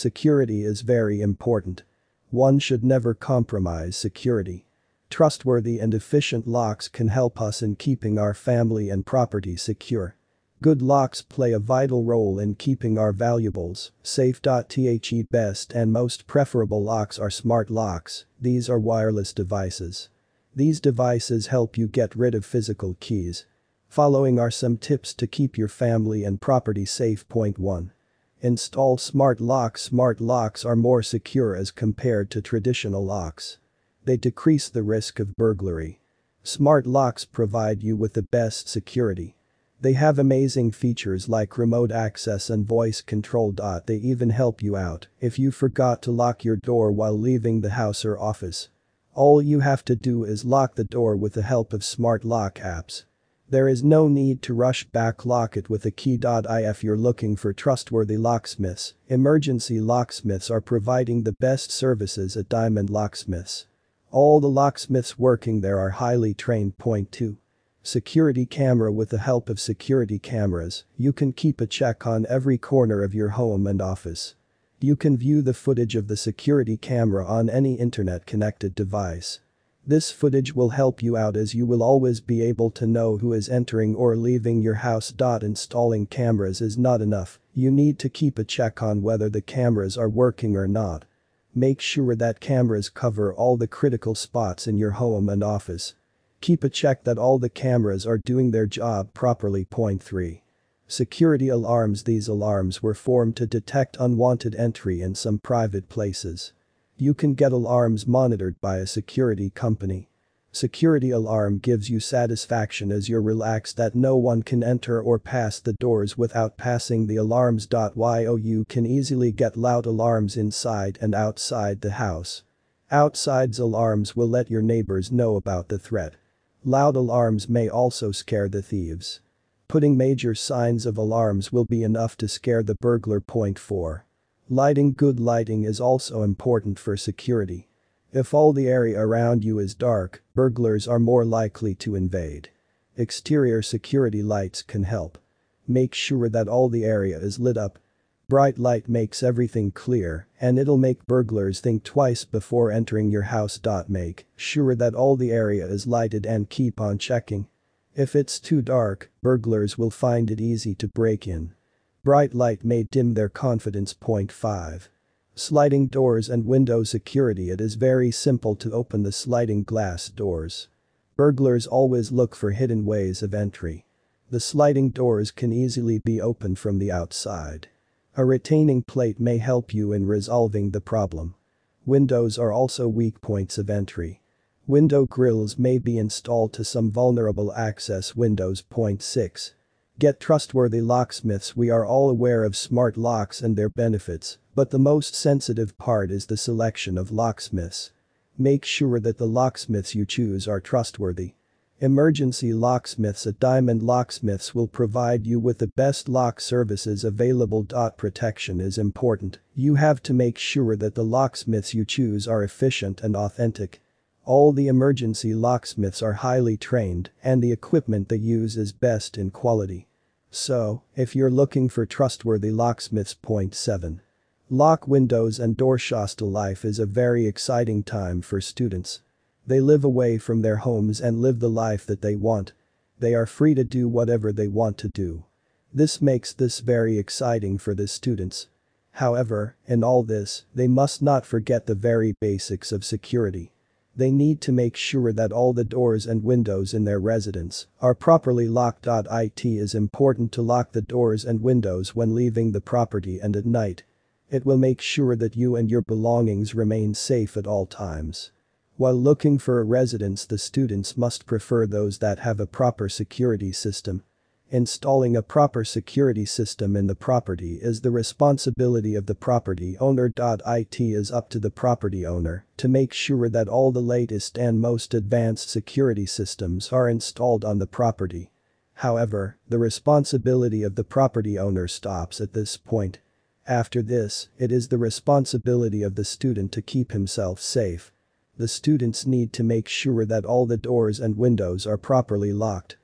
Security is very important. One should never compromise security. Trustworthy and efficient locks can help us in keeping our family and property secure. Good locks play a vital role in keeping our valuables safe. The best and most preferable locks are smart locks, these are wireless devices. These devices help you get rid of physical keys. Following are some tips to keep your family and property safe. Point 1. Install smart locks. Smart locks are more secure as compared to traditional locks. They decrease the risk of burglary. Smart locks provide you with the best security. They have amazing features like remote access and voice control. They even help you out if you forgot to lock your door while leaving the house or office. All you have to do is lock the door with the help of smart lock apps. There is no need to rush back lock it with a key. If you're looking for trustworthy locksmiths, emergency locksmiths are providing the best services at Diamond Locksmiths. All the locksmiths working there are highly trained. Point 2. Security camera With the help of security cameras, you can keep a check on every corner of your home and office. You can view the footage of the security camera on any internet connected device. This footage will help you out as you will always be able to know who is entering or leaving your house. Installing cameras is not enough, you need to keep a check on whether the cameras are working or not. Make sure that cameras cover all the critical spots in your home and office. Keep a check that all the cameras are doing their job properly. Point 3. Security alarms These alarms were formed to detect unwanted entry in some private places. You can get alarms monitored by a security company. Security alarm gives you satisfaction as you're relaxed that no one can enter or pass the doors without passing the alarms. Yo you can easily get loud alarms inside and outside the house. Outside's alarms will let your neighbors know about the threat. Loud alarms may also scare the thieves. Putting major signs of alarms will be enough to scare the burglar. Point 4. Lighting Good lighting is also important for security. If all the area around you is dark, burglars are more likely to invade. Exterior security lights can help. Make sure that all the area is lit up Bright light makes everything clear, and it'll make burglars think twice before entering your house. Make sure that all the area is lighted and keep on checking. If it's too dark, burglars will find it easy to break in. Bright light may dim their confidence. Point 5. Sliding doors and window security It is very simple to open the sliding glass doors. Burglars always look for hidden ways of entry. The sliding doors can easily be opened from the outside. A retaining plate may help you in resolving the problem. Windows are also weak points of entry. Window grills may be installed to some vulnerable access windows. Point 6. Get trustworthy locksmiths We are all aware of smart locks and their benefits, but the most sensitive part is the selection of locksmiths. Make sure that the locksmiths you choose are trustworthy. Emergency locksmiths at Diamond Locksmiths will provide you with the best lock services available. Protection is important, you have to make sure that the locksmiths you choose are efficient and authentic. All the emergency locksmiths are highly trained and the equipment they use is best in quality. So, if you're looking for trustworthy locksmiths. Point 7. Lock windows and door Shostal life is a very exciting time for students. They live away from their homes and live the life that they want. They are free to do whatever they want to do. This makes this very exciting for the students. However, in all this, they must not forget the very basics of security. They need to make sure that all the doors and windows in their residence are properly locked. It is important to lock the doors and windows when leaving the property and at night. It will make sure that you and your belongings remain safe at all times. While looking for a residence the students must prefer those that have a proper security system. Installing a proper security system in the property is the responsibility of the property owner. It is up to the property owner to make sure that all the latest and most advanced security systems are installed on the property. However, the responsibility of the property owner stops at this point. After this, it is the responsibility of the student to keep himself safe. The students need to make sure that all the doors and windows are properly locked.